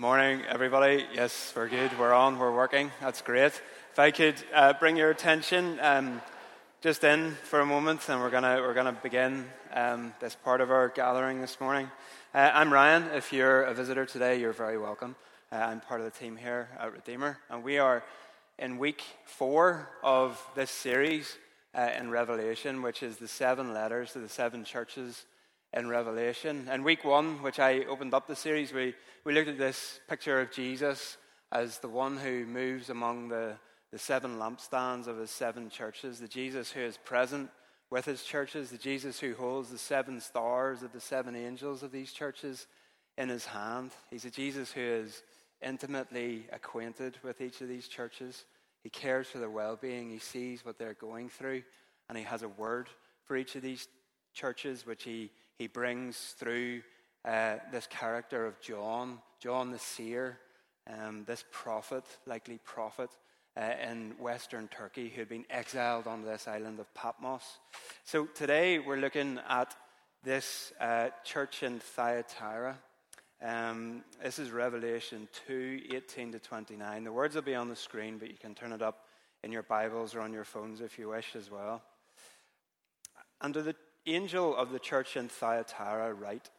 Morning, everybody. Yes, we're good. We're on. We're working. That's great. If I could uh, bring your attention um, just in for a moment, and we're gonna we're gonna begin um, this part of our gathering this morning. Uh, I'm Ryan. If you're a visitor today, you're very welcome. Uh, I'm part of the team here at Redeemer, and we are in week four of this series uh, in Revelation, which is the seven letters to the seven churches in Revelation. In week one, which I opened up the series, we, we looked at this picture of Jesus as the one who moves among the, the seven lampstands of his seven churches, the Jesus who is present with his churches, the Jesus who holds the seven stars of the seven angels of these churches in his hand. He's a Jesus who is intimately acquainted with each of these churches. He cares for their well being, he sees what they're going through, and he has a word for each of these churches, which he he brings through uh, this character of John, John the seer, um, this prophet, likely prophet uh, in western Turkey who had been exiled on this island of Patmos. So today we're looking at this uh, church in Thyatira. Um, this is Revelation 2 18 to 29. The words will be on the screen, but you can turn it up in your Bibles or on your phones if you wish as well. Under the angel of the church in Thyatira write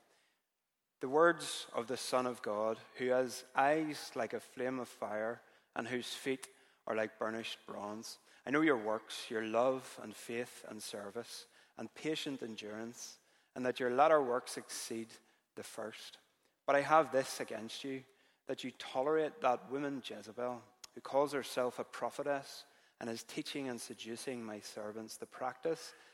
The words of the Son of God, who has eyes like a flame of fire and whose feet are like burnished bronze. I know your works, your love and faith and service, and patient endurance, and that your latter works exceed the first. But I have this against you, that you tolerate that woman Jezebel, who calls herself a prophetess and is teaching and seducing my servants to practice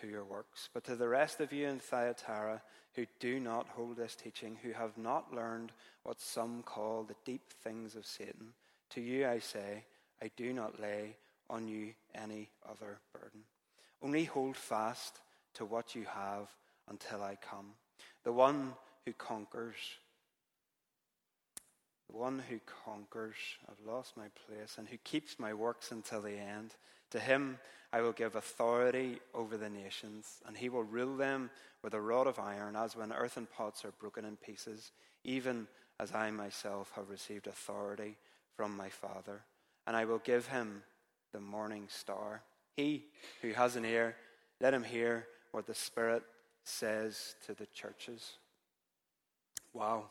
to your works. But to the rest of you in Thyatira who do not hold this teaching, who have not learned what some call the deep things of Satan, to you I say, I do not lay on you any other burden. Only hold fast to what you have until I come. The one who conquers, the one who conquers, I've lost my place, and who keeps my works until the end, to him I will give authority over the nations, and he will rule them with a rod of iron, as when earthen pots are broken in pieces, even as I myself have received authority from my Father. And I will give him the morning star. He who has an ear, let him hear what the Spirit says to the churches. Wow.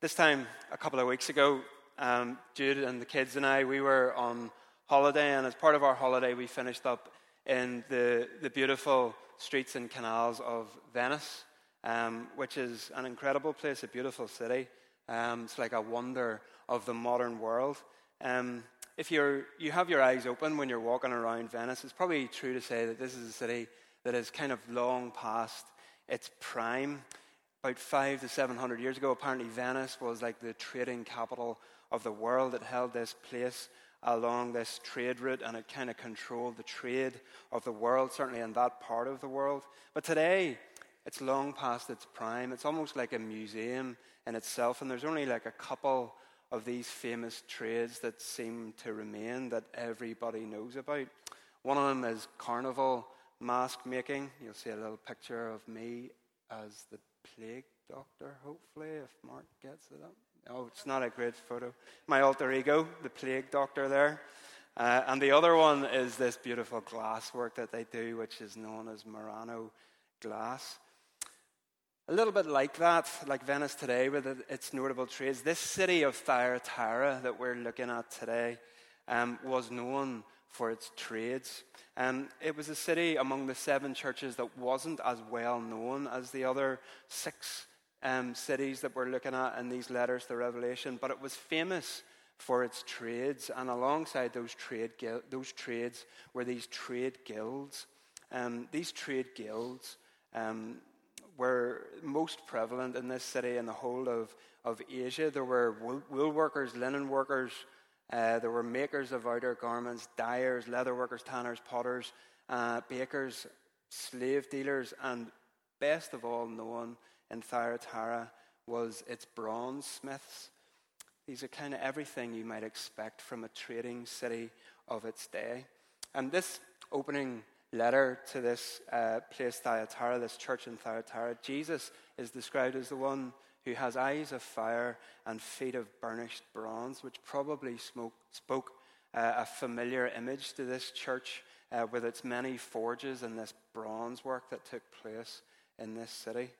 This time, a couple of weeks ago, um, Jude and the kids and I, we were on holiday, and as part of our holiday, we finished up in the, the beautiful streets and canals of Venice, um, which is an incredible place, a beautiful city. Um, it's like a wonder of the modern world. Um, if you're, you have your eyes open when you're walking around Venice, it's probably true to say that this is a city that is kind of long past its prime. About five to seven hundred years ago, apparently Venice was like the trading capital of the world. It held this place along this trade route and it kind of controlled the trade of the world, certainly in that part of the world. But today, it's long past its prime. It's almost like a museum in itself, and there's only like a couple of these famous trades that seem to remain that everybody knows about. One of them is carnival mask making. You'll see a little picture of me as the plague doctor, hopefully, if Mark gets it up. Oh, it's not a great photo. My alter ego, the plague doctor there. Uh, and the other one is this beautiful glass work that they do, which is known as Murano glass. A little bit like that, like Venice today, with its notable trades. This city of Thyatira that we're looking at today um, was known for its trades. Um, it was a city among the seven churches that wasn't as well known as the other six um, cities that we're looking at in these letters to Revelation, but it was famous for its trades, and alongside those trade those trades were these trade guilds. Um, these trade guilds um, were most prevalent in this city and the whole of, of Asia. There were wool, wool workers, linen workers, uh, there were makers of outer garments, dyers, leather workers, tanners, potters, uh, bakers, slave dealers, and best of all known in Thyatira was its bronze smiths. These are kind of everything you might expect from a trading city of its day. And this opening letter to this uh, place, Thyatira, this church in Thyatira, Jesus is described as the one who has eyes of fire and feet of burnished bronze, which probably smoke, spoke uh, a familiar image to this church uh, with its many forges and this bronze work that took place in this city.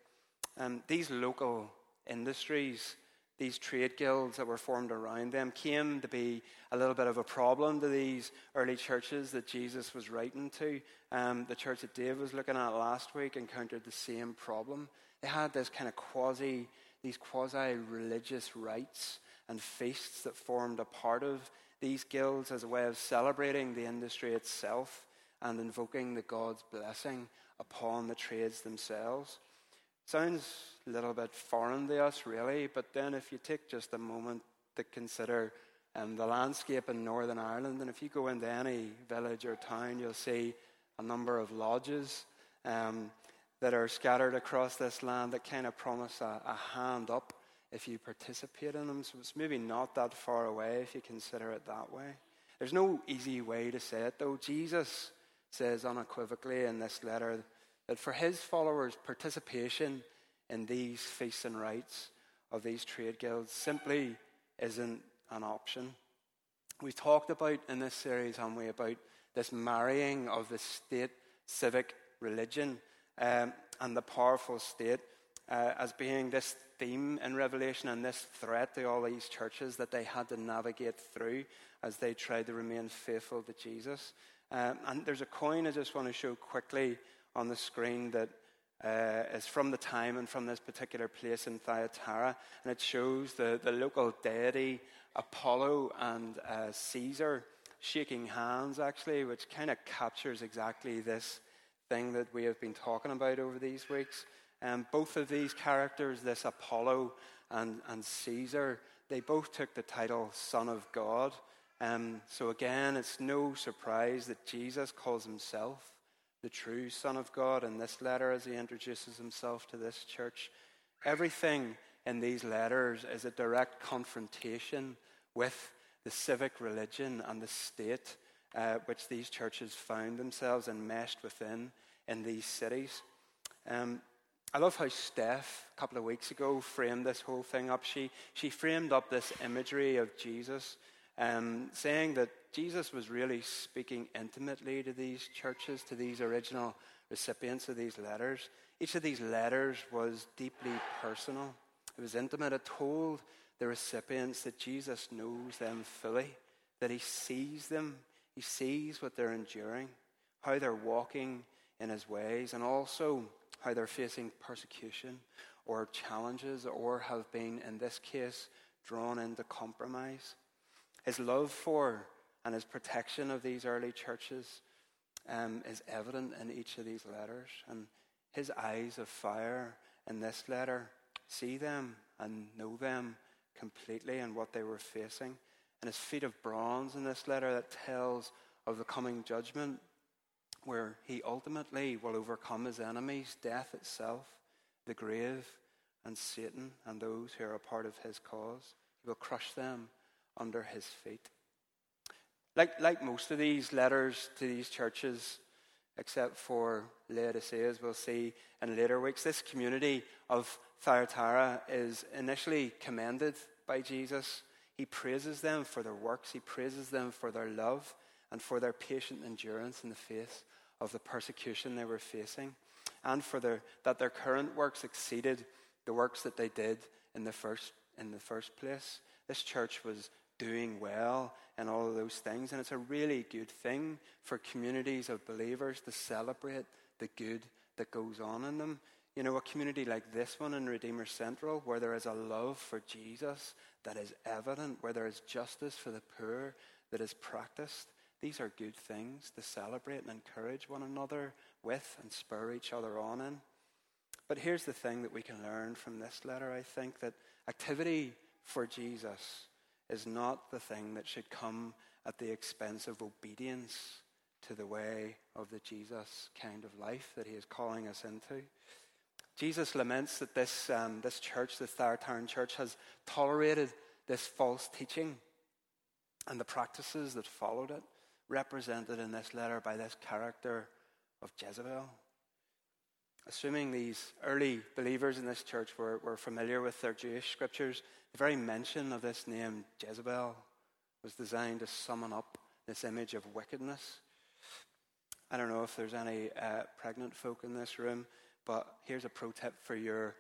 Um, these local industries these trade guilds that were formed around them came to be a little bit of a problem to these early churches that Jesus was writing to. Um, the church that Dave was looking at last week encountered the same problem. They had this kind of quasi, these quasi religious rites and feasts that formed a part of these guilds as a way of celebrating the industry itself and invoking the God's blessing upon the trades themselves. Sounds a little bit foreign to us, really, but then if you take just a moment to consider um, the landscape in Northern Ireland, and if you go into any village or town, you'll see a number of lodges um, that are scattered across this land that kind of promise a, a hand up if you participate in them. So it's maybe not that far away if you consider it that way. There's no easy way to say it, though. Jesus says unequivocally in this letter that for his followers, participation in these feasts and rites of these trade guilds simply isn't an option. We've talked about in this series, haven't we, about this marrying of the state civic religion um, and the powerful state uh, as being this theme in Revelation and this threat to all these churches that they had to navigate through as they tried to remain faithful to Jesus. Um, and there's a coin I just want to show quickly on the screen that uh, is from the time and from this particular place in Thyatira, and it shows the, the local deity Apollo and uh, Caesar shaking hands, actually, which kind of captures exactly this thing that we have been talking about over these weeks. Um, both of these characters, this Apollo and, and Caesar, they both took the title Son of God. Um, so again, it's no surprise that Jesus calls himself the true Son of God in this letter as he introduces himself to this church. Everything in these letters is a direct confrontation with the civic religion and the state uh, which these churches found themselves enmeshed within in these cities. Um, I love how Steph, a couple of weeks ago, framed this whole thing up. She, she framed up this imagery of Jesus um, saying that Jesus was really speaking intimately to these churches, to these original recipients of these letters. Each of these letters was deeply personal, it was intimate. It told the recipients that Jesus knows them fully, that he sees them, he sees what they're enduring, how they're walking in his ways, and also how they're facing persecution or challenges or have been, in this case, drawn into compromise. His love for and his protection of these early churches um, is evident in each of these letters. And his eyes of fire in this letter see them and know them completely and what they were facing. And his feet of bronze in this letter that tells of the coming judgment where he ultimately will overcome his enemies, death itself, the grave, and Satan and those who are a part of his cause. He will crush them under his feet. Like, like most of these letters to these churches, except for Laodicea, as we'll see in later weeks, this community of Thyatira is initially commended by Jesus. He praises them for their works, he praises them for their love and for their patient endurance in the face of the persecution they were facing, and for their, that their current works exceeded the works that they did in the first, in the first place. This church was doing well and all of those things. And it's a really good thing for communities of believers to celebrate the good that goes on in them. You know, a community like this one in Redeemer Central, where there is a love for Jesus that is evident, where there is justice for the poor that is practiced, these are good things to celebrate and encourage one another with and spur each other on in. But here's the thing that we can learn from this letter I think that activity for Jesus is not the thing that should come at the expense of obedience to the way of the Jesus kind of life that he is calling us into. Jesus laments that this, um, this church, the Thyatira church, has tolerated this false teaching and the practices that followed it, represented in this letter by this character of Jezebel. Assuming these early believers in this church were, were familiar with their Jewish scriptures, the very mention of this name, Jezebel, was designed to summon up this image of wickedness. I don't know if there's any uh, pregnant folk in this room, but here's a pro tip for your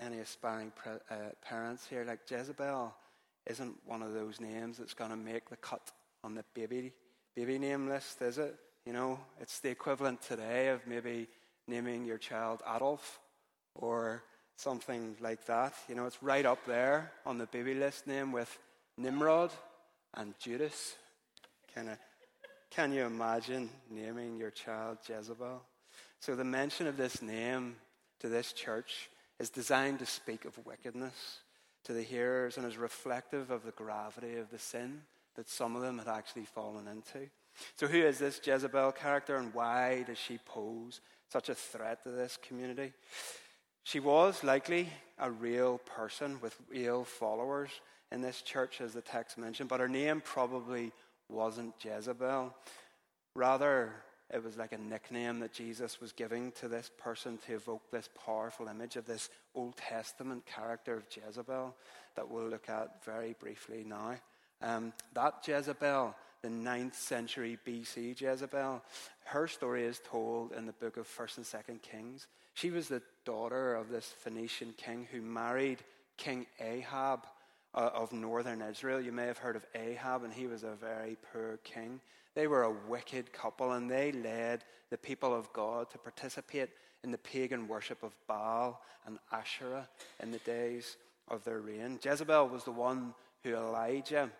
any aspiring pre- uh, parents here. Like Jezebel isn't one of those names that's going to make the cut on the baby baby name list, is it? You know, it's the equivalent today of maybe naming your child Adolf or something like that. You know, it's right up there on the baby list name with Nimrod and Judas. Kind of, can you imagine naming your child Jezebel? So the mention of this name to this church is designed to speak of wickedness to the hearers and is reflective of the gravity of the sin that some of them had actually fallen into. So, who is this Jezebel character and why does she pose such a threat to this community? She was likely a real person with real followers in this church, as the text mentioned, but her name probably wasn't Jezebel. Rather, it was like a nickname that Jesus was giving to this person to evoke this powerful image of this Old Testament character of Jezebel that we'll look at very briefly now. Um, that Jezebel, the 9th century BC Jezebel, her story is told in the book of 1st and 2nd Kings. She was the daughter of this Phoenician king who married King Ahab uh, of northern Israel. You may have heard of Ahab, and he was a very poor king. They were a wicked couple, and they led the people of God to participate in the pagan worship of Baal and Asherah in the days of their reign. Jezebel was the one who Elijah,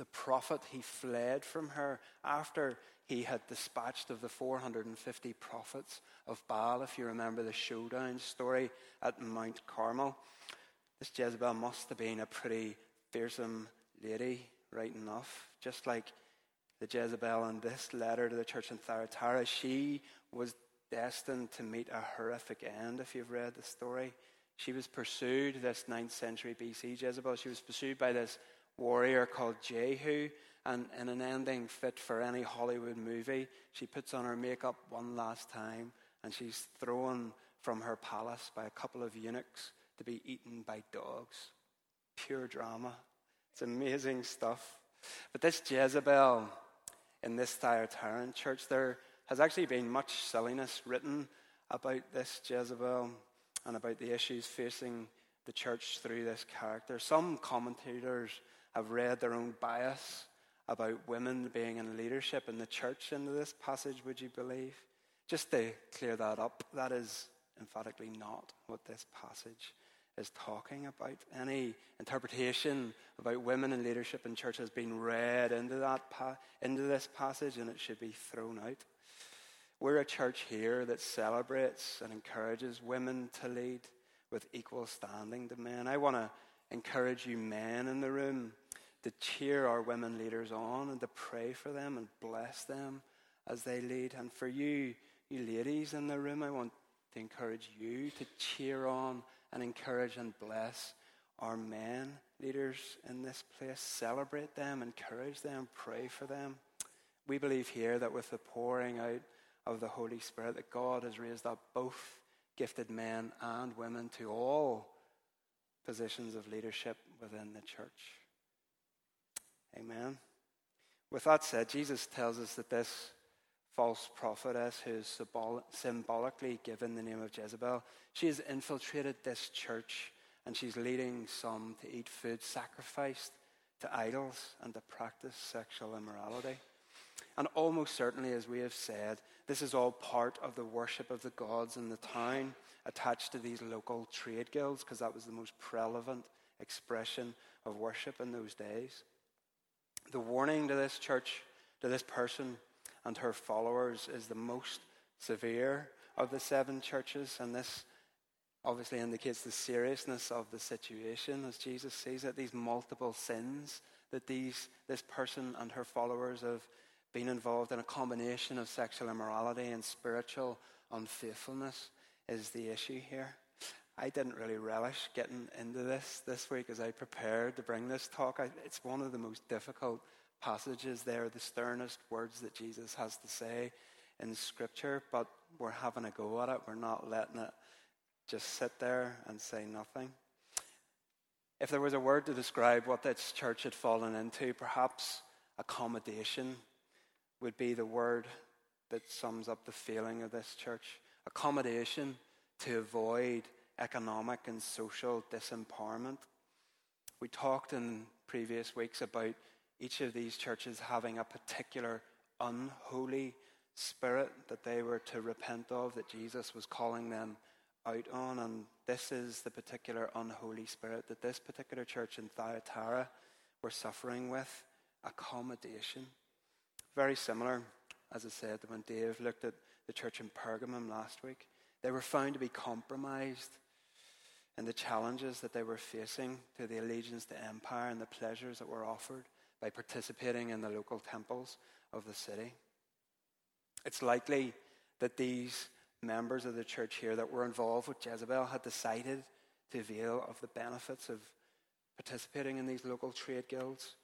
the prophet, he fled from her after he had dispatched of the 450 prophets of Baal, if you remember the showdown story at Mount Carmel. This Jezebel must have been a pretty fearsome lady, right enough. Just like the Jezebel in this letter to the church in Thyatira, she was destined to meet a horrific end, if you've read the story. She was pursued, this 9th century BC Jezebel, she was pursued by this warrior called Jehu. And in an ending fit for any Hollywood movie, she puts on her makeup one last time and she's thrown from her palace by a couple of eunuchs to be eaten by dogs. Pure drama. It's amazing stuff. But this Jezebel in this Thyatiran church, there has actually been much silliness written about this Jezebel and about the issues facing the church through this character. Some commentators have read their own bias about women being in leadership in the church into this passage, would you believe? Just to clear that up, that is emphatically not what this passage is talking about. Any interpretation about women in leadership in church has been read into, that pa- into this passage and it should be thrown out. We're a church here that celebrates and encourages women to lead with equal standing to men. I want to encourage you, men in the room, to cheer our women leaders on and to pray for them and bless them as they lead. And for you, you ladies in the room, I want to encourage you to cheer on and encourage and bless our men leaders in this place. Celebrate them, encourage them, pray for them. We believe here that with the pouring out of the Holy Spirit, that God has raised up both gifted men and women to all positions of leadership within the church. Amen. With that said, Jesus tells us that this false prophetess who is symbolically given the name of Jezebel. She has infiltrated this church and she's leading some to eat food sacrificed to idols and to practice sexual immorality. And almost certainly, as we have said, this is all part of the worship of the gods in the town attached to these local trade guilds, because that was the most prevalent expression of worship in those days. The warning to this church, to this person, and her followers is the most severe of the seven churches. And this obviously indicates the seriousness of the situation as Jesus sees it, these multiple sins that these, this person and her followers have been involved in, a combination of sexual immorality and spiritual unfaithfulness is the issue here. I didn't really relish getting into this this week as I prepared to bring this talk. I, it's one of the most difficult passages there, the sternest words that Jesus has to say in Scripture, but we're having a go at it. We're not letting it just sit there and say nothing. If there was a word to describe what this church had fallen into, perhaps accommodation would be the word that sums up the feeling of this church. Accommodation to avoid economic and social disempowerment. We talked in previous weeks about each of these churches having a particular unholy spirit that they were to repent of, that Jesus was calling them out on. And this is the particular unholy spirit that this particular church in Thyatira were suffering with accommodation. Very similar, as I said, when Dave looked at the church in Pergamum last week. They were found to be compromised in the challenges that they were facing to the allegiance to empire and the pleasures that were offered by participating in the local temples of the city. It's likely that these members of the church here that were involved with Jezebel had decided to avail of the benefits of participating in these local trade guilds,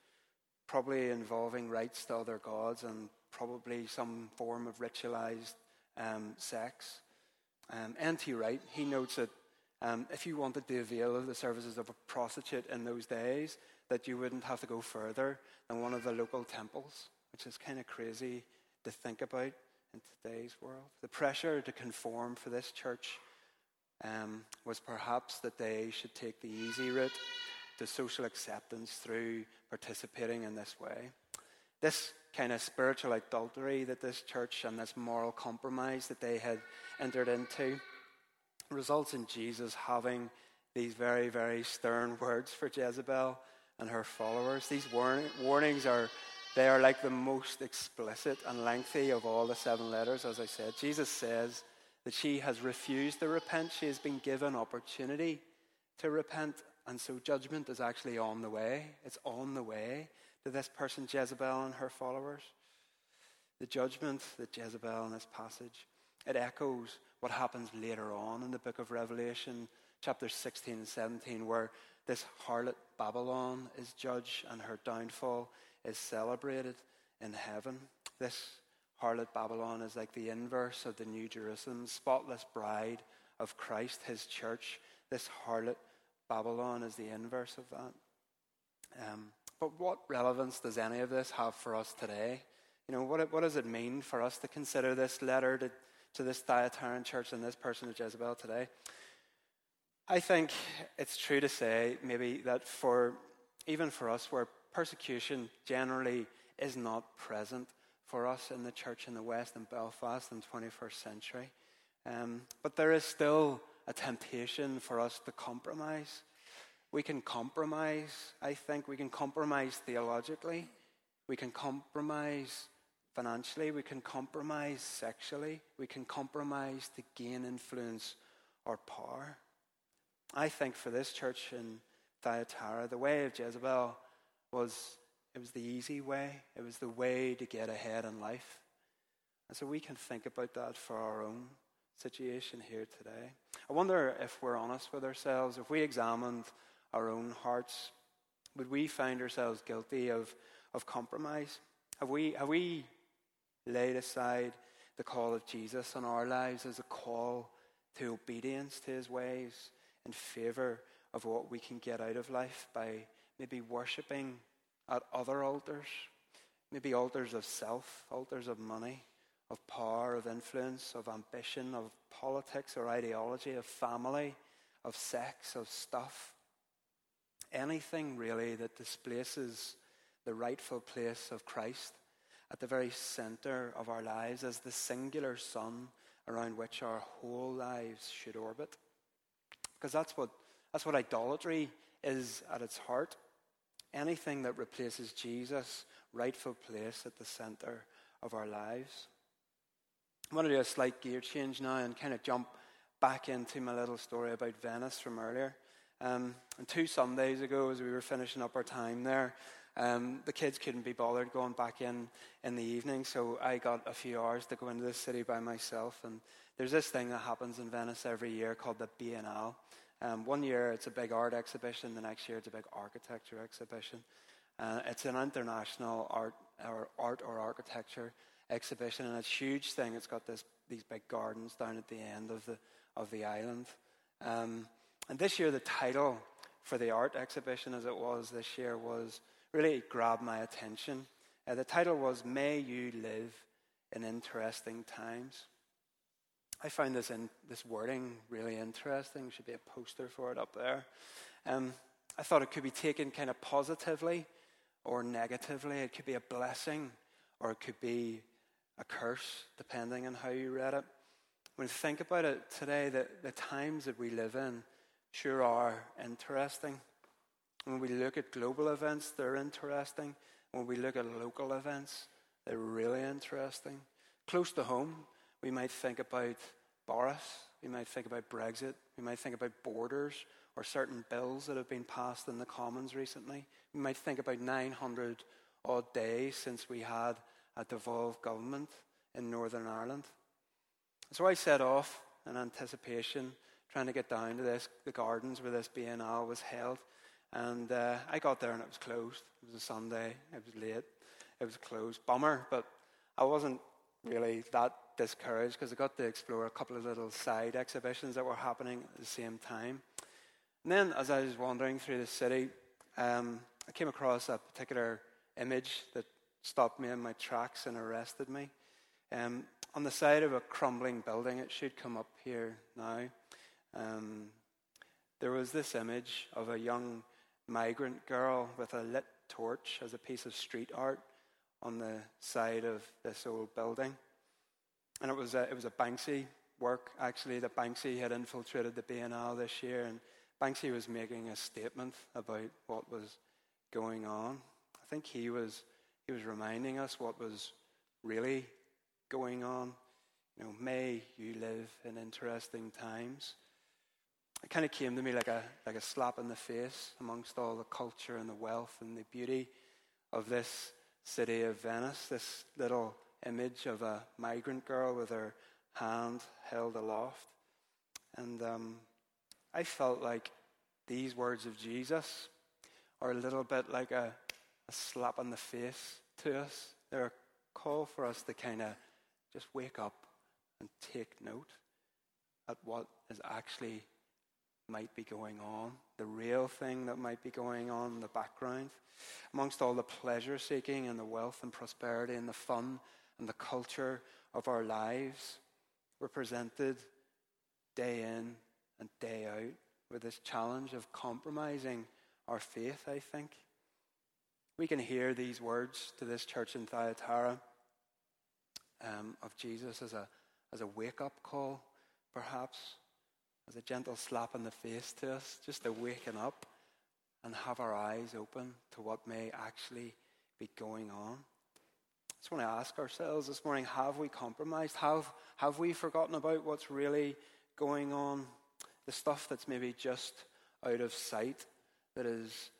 probably involving rites to other gods and probably some form of ritualized um, sex. Um, N.T. Wright, he notes that um, if you wanted to avail of the services of a prostitute in those days, that you wouldn't have to go further than one of the local temples, which is kind of crazy to think about in today's world. The pressure to conform for this church um, was perhaps that they should take the easy route to social acceptance through participating in this way. This kind of spiritual adultery that this church and this moral compromise that they had entered into results in Jesus having these very, very stern words for Jezebel and her followers. These warn- warnings are they are like the most explicit and lengthy of all the seven letters, as I said. Jesus says that she has refused to repent. She has been given opportunity to repent. And so judgment is actually on the way. It's on the way to this person, Jezebel, and her followers. The judgment that Jezebel in this passage, it echoes what happens later on in the book of Revelation, chapters 16 and 17, where this harlot Babylon is judged and her downfall is celebrated in heaven. This harlot Babylon is like the inverse of the New Jerusalem, spotless bride of Christ, his church. This harlot Babylon is the inverse of that. Um, but what relevance does any of this have for us today? You know, what, what does it mean for us to consider this letter to, to this Thyatiran church and this person of Jezebel today? I think it's true to say, maybe, that for even for us, where persecution generally is not present for us in the church in the West and Belfast in the 21st century. Um, but there is still a temptation for us to compromise. We can compromise, I think. We can compromise theologically. We can compromise financially. We can compromise sexually. We can compromise to gain influence or power. I think for this church in Thyatira, the way of Jezebel was it was the easy way. It was the way to get ahead in life. And so we can think about that for our own situation here today. I wonder if we're honest with ourselves, if we examined our own hearts, would we find ourselves guilty of, of compromise? Have we, have we laid aside the call of Jesus in our lives as a call to obedience to his ways in favor of what we can get out of life by maybe worshipping at other altars, maybe altars of self, altars of money, of power, of influence, of ambition, of politics or ideology, of family, of sex, of stuff. Anything really that displaces the rightful place of Christ at the very center of our lives as the singular sun around which our whole lives should orbit. Because that's what, that's what idolatry is at its heart. Anything that replaces Jesus' rightful place at the center of our lives. I want to do a slight gear change now and kind of jump back into my little story about Venice from earlier. Um, and two Sundays ago, as we were finishing up our time there, um, the kids couldn't be bothered going back in in the evening, so I got a few hours to go into the city by myself. And there's this thing that happens in Venice every year called the Biennale. Um, one year it's a big art exhibition, the next year it's a big architecture exhibition. Uh, it's an international art or art or architecture exhibition, and it's a huge thing. It's got this, these big gardens down at the end of the of the island. Um, and this year, the title for the art exhibition, as it was this year, was really grabbed my attention. Uh, the title was May You Live in Interesting Times. I find this, in, this wording really interesting. Should be a poster for it up there. Um, I thought it could be taken kind of positively or negatively. It could be a blessing or it could be a curse, depending on how you read it. When you think about it today, the, the times that we live in sure are interesting. When we look at global events, they're interesting. When we look at local events, they're really interesting. Close to home, we might think about Boris, we might think about Brexit, we might think about borders or certain bills that have been passed in the Commons recently. We might think about 900 odd days since we had a devolved government in Northern Ireland. So I set off in anticipation, trying to get down to this, the gardens where this Biennale was held. And uh, I got there and it was closed. It was a Sunday. It was late. It was closed. Bummer, but I wasn't really that discouraged because I got to explore a couple of little side exhibitions that were happening at the same time. And then, as I was wandering through the city, um, I came across a particular image that stopped me in my tracks and arrested me. Um, on the side of a crumbling building, it should come up here now. Um, there was this image of a young migrant girl with a lit torch as a piece of street art on the side of this old building. And it was a, it was a Banksy work, actually, that Banksy had infiltrated the Biennale this year. And Banksy was making a statement about what was going on. I think he was, he was reminding us what was really going on. You know, may you live in interesting times it kind of came to me like a, like a slap in the face amongst all the culture and the wealth and the beauty of this city of Venice, this little image of a migrant girl with her hand held aloft. And um, I felt like these words of Jesus are a little bit like a, a slap in the face to us. They're a call for us to kind of just wake up and take note at what is actually might be going on, the real thing that might be going on in the background, amongst all the pleasure seeking and the wealth and prosperity and the fun and the culture of our lives. We're presented day in and day out with this challenge of compromising our faith, I think. We can hear these words to this church in Thyatira um, of Jesus as a, as a wake up call, perhaps as a gentle slap in the face to us, just to waken up and have our eyes open to what may actually be going on. I just want to ask ourselves this morning have we compromised? Have, have we forgotten about what's really going on? The stuff that's maybe just out of sight that is,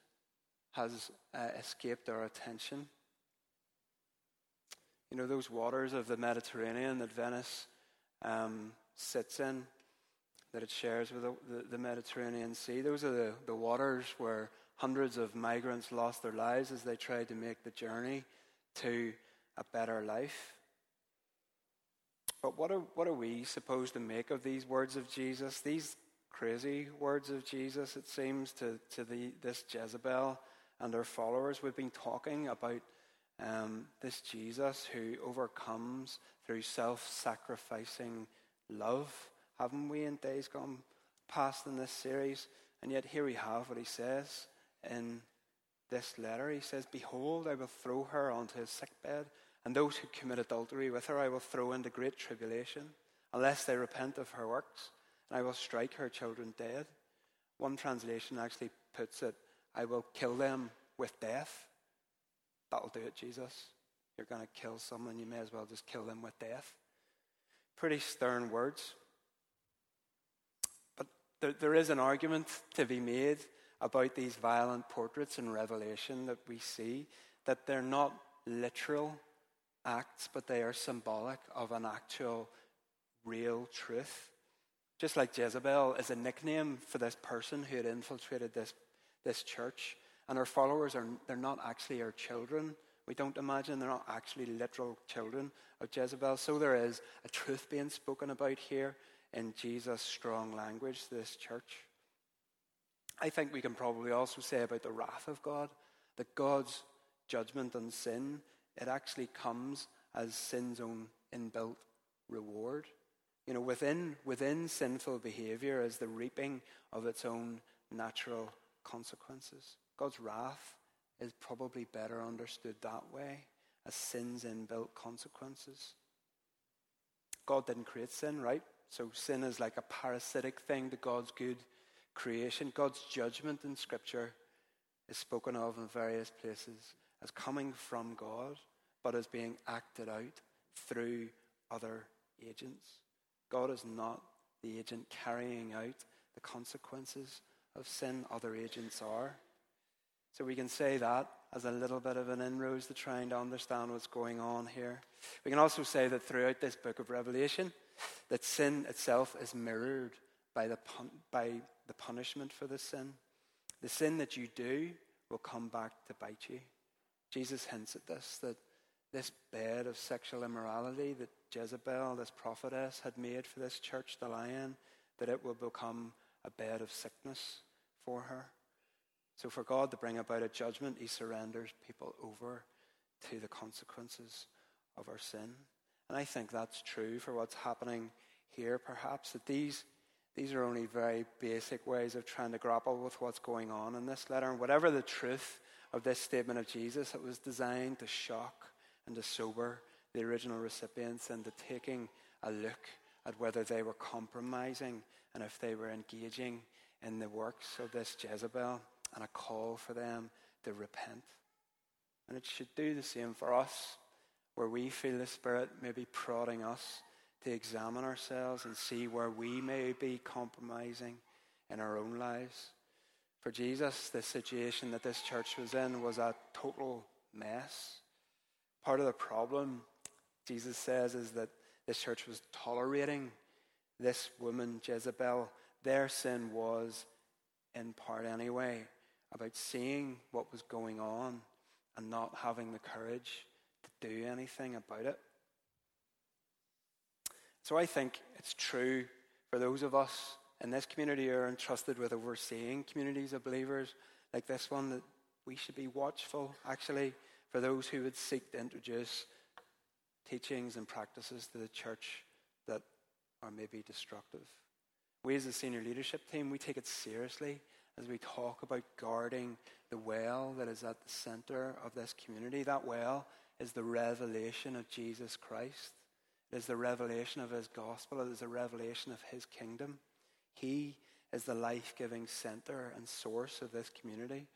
has uh, escaped our attention? You know, those waters of the Mediterranean that Venice um, sits in, that it shares with the, the, the Mediterranean Sea. Those are the, the waters where hundreds of migrants lost their lives as they tried to make the journey to a better life. But what are, what are we supposed to make of these words of Jesus? These crazy words of Jesus, it seems, to, to the, this Jezebel and her followers. We've been talking about um, this Jesus who overcomes through self sacrificing love haven't we, in days gone past in this series? And yet here we have what he says in this letter. He says, Behold, I will throw her onto his sickbed, and those who commit adultery with her I will throw into great tribulation, unless they repent of her works, and I will strike her children dead. One translation actually puts it, I will kill them with death. That'll do it, Jesus. You're going to kill someone, you may as well just kill them with death. Pretty stern words. There, there is an argument to be made about these violent portraits in Revelation that we see, that they're not literal acts, but they are symbolic of an actual, real truth. Just like Jezebel is a nickname for this person who had infiltrated this, this church, and her followers are they're not actually her children. We don't imagine they're not actually literal children of Jezebel. So there is a truth being spoken about here in Jesus' strong language this church. I think we can probably also say about the wrath of God that God's judgment on sin, it actually comes as sin's own inbuilt reward. You know, within, within sinful behavior is the reaping of its own natural consequences. God's wrath is probably better understood that way as sin's inbuilt consequences. God didn't create sin, right? So sin is like a parasitic thing to God's good creation. God's judgment in Scripture is spoken of in various places as coming from God, but as being acted out through other agents. God is not the agent carrying out the consequences of sin, other agents are. So we can say that as a little bit of an inroads to trying to understand what's going on here. We can also say that throughout this book of Revelation, that sin itself is mirrored by the, pun- by the punishment for the sin. The sin that you do will come back to bite you. Jesus hints at this, that this bed of sexual immorality that Jezebel, this prophetess, had made for this church lie in, that it will become a bed of sickness for her. So, for God to bring about a judgment, He surrenders people over to the consequences of our sin. And I think that's true for what's happening here, perhaps, that these, these are only very basic ways of trying to grapple with what's going on in this letter. And whatever the truth of this statement of Jesus, it was designed to shock and to sober the original recipients into taking a look at whether they were compromising and if they were engaging in the works of this Jezebel and a call for them to repent. And it should do the same for us, where we feel the Spirit maybe prodding us to examine ourselves and see where we may be compromising in our own lives. For Jesus, the situation that this church was in was a total mess. Part of the problem, Jesus says, is that this church was tolerating this woman, Jezebel. Their sin was, in part anyway, about seeing what was going on and not having the courage do anything about it. So I think it's true for those of us in this community who are entrusted with overseeing communities of believers like this one that we should be watchful, actually, for those who would seek to introduce teachings and practices to the church that are maybe destructive. We, as a senior leadership team, we take it seriously as we talk about guarding the well that is at the center of this community. That well is the revelation of Jesus Christ. It is the revelation of his gospel. It is the revelation of his kingdom. He is the life giving center and source of this community.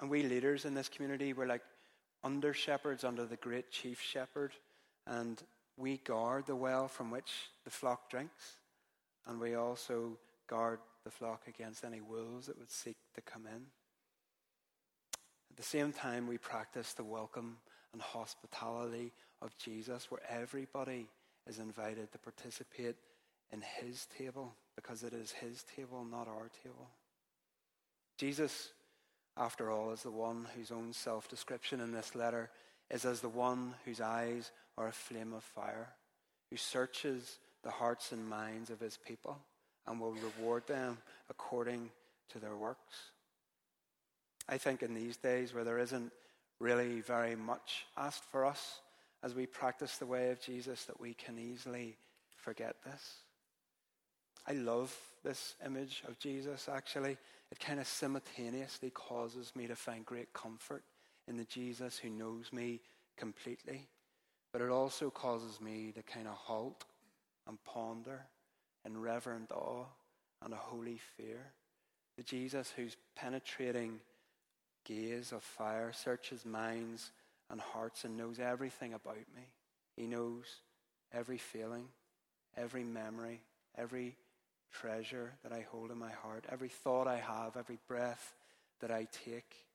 And we leaders in this community, we're like under shepherds under the great chief shepherd. And we guard the well from which the flock drinks. And we also guard the flock against any wolves that would seek to come in. At the same time, we practice the welcome and hospitality of Jesus, where everybody is invited to participate in his table because it is his table, not our table. Jesus, after all, is the one whose own self description in this letter is as the one whose eyes are a flame of fire, who searches the hearts and minds of his people and will reward them according to their works. I think in these days where there isn't really very much asked for us as we practice the way of Jesus, that we can easily forget this. I love this image of Jesus, actually. It kind of simultaneously causes me to find great comfort in the Jesus who knows me completely, but it also causes me to kind of halt and ponder in reverent awe and a holy fear. The Jesus who's penetrating gaze of fire searches minds and hearts and knows everything about me. He knows every feeling, every memory, every treasure that I hold in my heart, every thought I have, every breath that I take.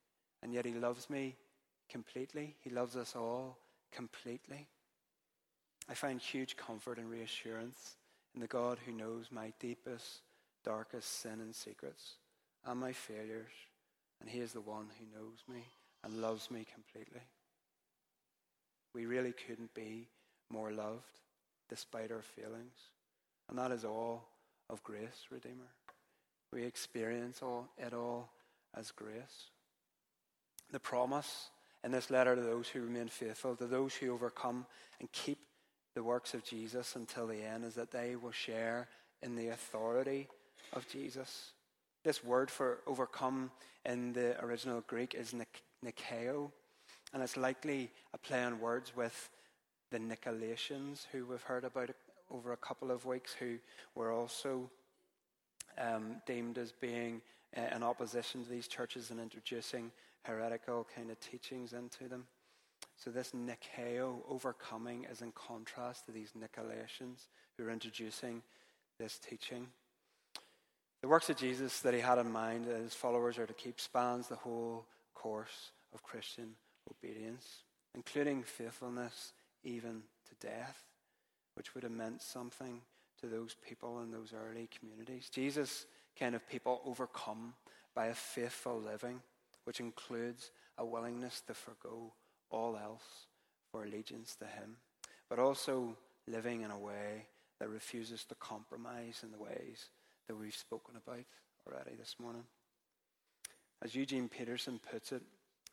And yet He loves me completely. He loves us all completely. I find huge comfort and reassurance in the God who knows my deepest, darkest sin and secrets and my failures. And He is the one who knows me and loves me completely. We really couldn't be more loved despite our feelings. And that is all of grace, Redeemer. We experience all, it all as grace. The promise in this letter to those who remain faithful, to those who overcome and keep the works of Jesus until the end, is that they will share in the authority of Jesus. This word for overcome in the original Greek is nikeo, and it's likely a play on words with the Nicolaitans, who we've heard about over a couple of weeks, who were also um, deemed as being uh, in opposition to these churches and introducing heretical kind of teachings into them. So this Nikeo overcoming is in contrast to these Nicolaitans who are introducing this teaching. The works of Jesus that he had in mind that his followers are to keep spans the whole course of Christian obedience, including faithfulness even to death, which would have meant something to those people in those early communities. Jesus kind of people overcome by a faithful living, which includes a willingness to forego all else for allegiance to Him, but also living in a way that refuses to compromise in the ways that we've spoken about already this morning. As Eugene Peterson puts it,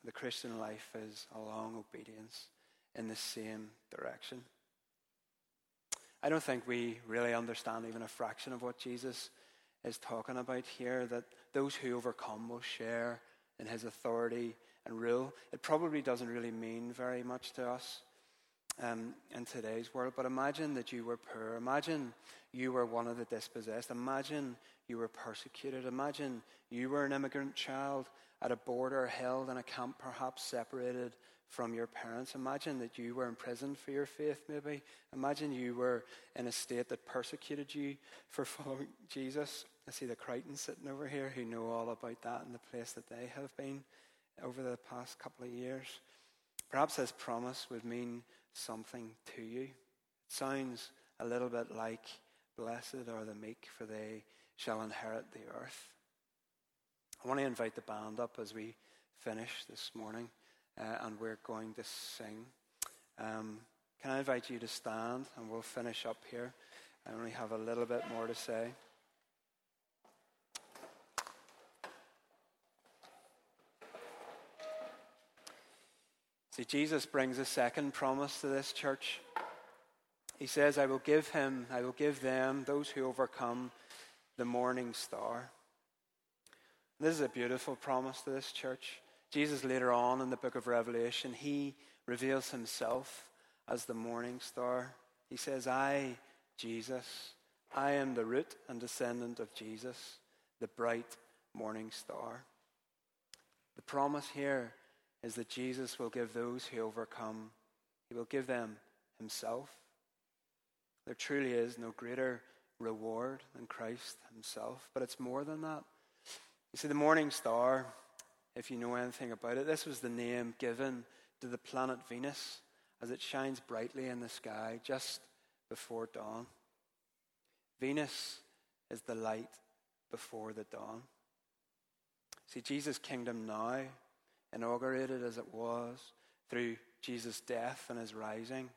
the Christian life is a long obedience in the same direction. I don't think we really understand even a fraction of what Jesus is talking about here that those who overcome will share in his authority and rule. It probably doesn't really mean very much to us um, in today's world, but imagine that you were poor. Imagine you were one of the dispossessed. Imagine you were persecuted. Imagine you were an immigrant child at a border held in a camp, perhaps separated from your parents. Imagine that you were in prison for your faith, maybe. Imagine you were in a state that persecuted you for following Jesus. I see the Crichtons sitting over here who know all about that and the place that they have been over the past couple of years. Perhaps this promise would mean something to you. It sounds a little bit like, Blessed are the meek, for they shall inherit the earth. I want to invite the band up as we finish this morning uh, and we're going to sing. Um, can I invite you to stand and we'll finish up here? I only have a little bit more to say. See, Jesus brings a second promise to this church. He says, I will give him, I will give them, those who overcome, the morning star. This is a beautiful promise to this church. Jesus, later on in the book of Revelation, he reveals himself as the morning star. He says, I, Jesus, I am the root and descendant of Jesus, the bright morning star. The promise here is that Jesus will give those who overcome, he will give them himself. There truly is no greater reward than Christ himself, but it's more than that. You see, the morning star if you know anything about it. This was the name given to the planet Venus as it shines brightly in the sky just before dawn. Venus is the light before the dawn. See, Jesus' kingdom now, inaugurated as it was through Jesus' death and his rising,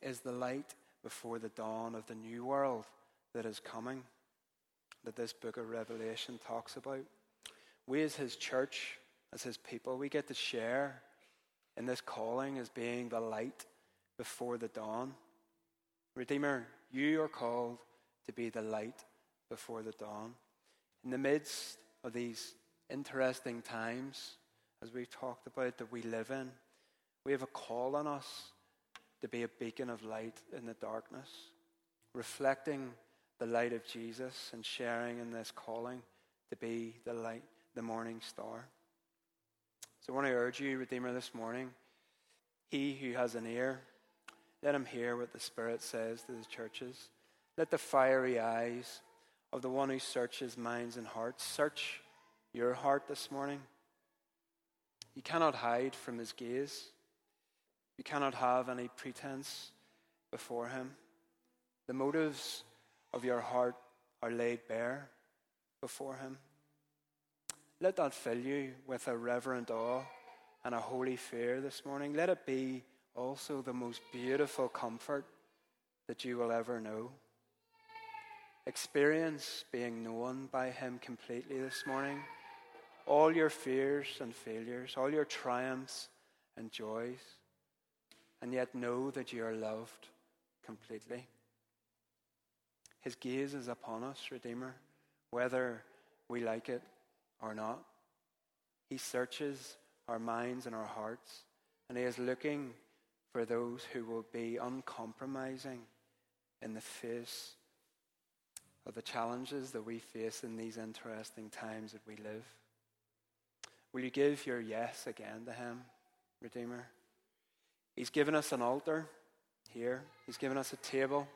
is the light before the dawn of the new world that is coming, that this book of Revelation talks about. We, as his church, as his people. We get to share in this calling as being the light before the dawn. Redeemer, you are called to be the light before the dawn. In the midst of these interesting times, as we've talked about, that we live in, we have a call on us to be a beacon of light in the darkness, reflecting the light of Jesus and sharing in this calling to be the light, the morning star. So I want to urge you, Redeemer, this morning he who has an ear, let him hear what the Spirit says to the churches. Let the fiery eyes of the one who searches minds and hearts. Search your heart this morning. You cannot hide from his gaze. You cannot have any pretense before him. The motives of your heart are laid bare before him. Let that fill you with a reverent awe and a holy fear this morning. Let it be also the most beautiful comfort that you will ever know. Experience being known by Him completely this morning. All your fears and failures, all your triumphs and joys, and yet know that you are loved completely. His gaze is upon us, Redeemer, whether we like it or not. He searches our minds and our hearts, and He is looking for those who will be uncompromising in the face of the challenges that we face in these interesting times that we live. Will you give your yes again to Him, Redeemer? He's given us an altar here, He's given us a table.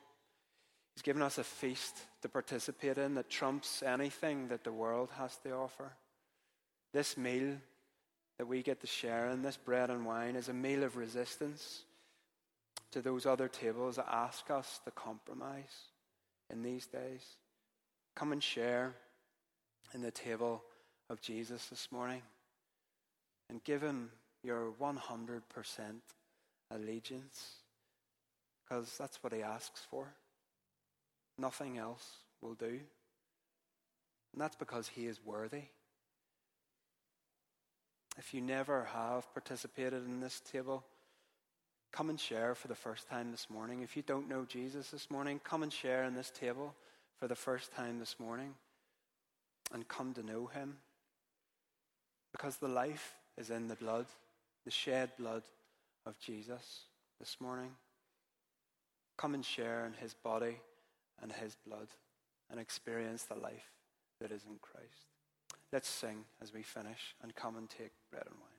He's given us a feast to participate in that trumps anything that the world has to offer. This meal that we get to share in, this bread and wine, is a meal of resistance to those other tables that ask us to compromise in these days. Come and share in the table of Jesus this morning and give him your 100% allegiance because that's what he asks for. Nothing else will do. And that's because he is worthy. If you never have participated in this table, come and share for the first time this morning. If you don't know Jesus this morning, come and share in this table for the first time this morning and come to know him. Because the life is in the blood, the shed blood of Jesus this morning. Come and share in his body and his blood and experience the life that is in Christ. Let's sing as we finish and come and take bread and wine.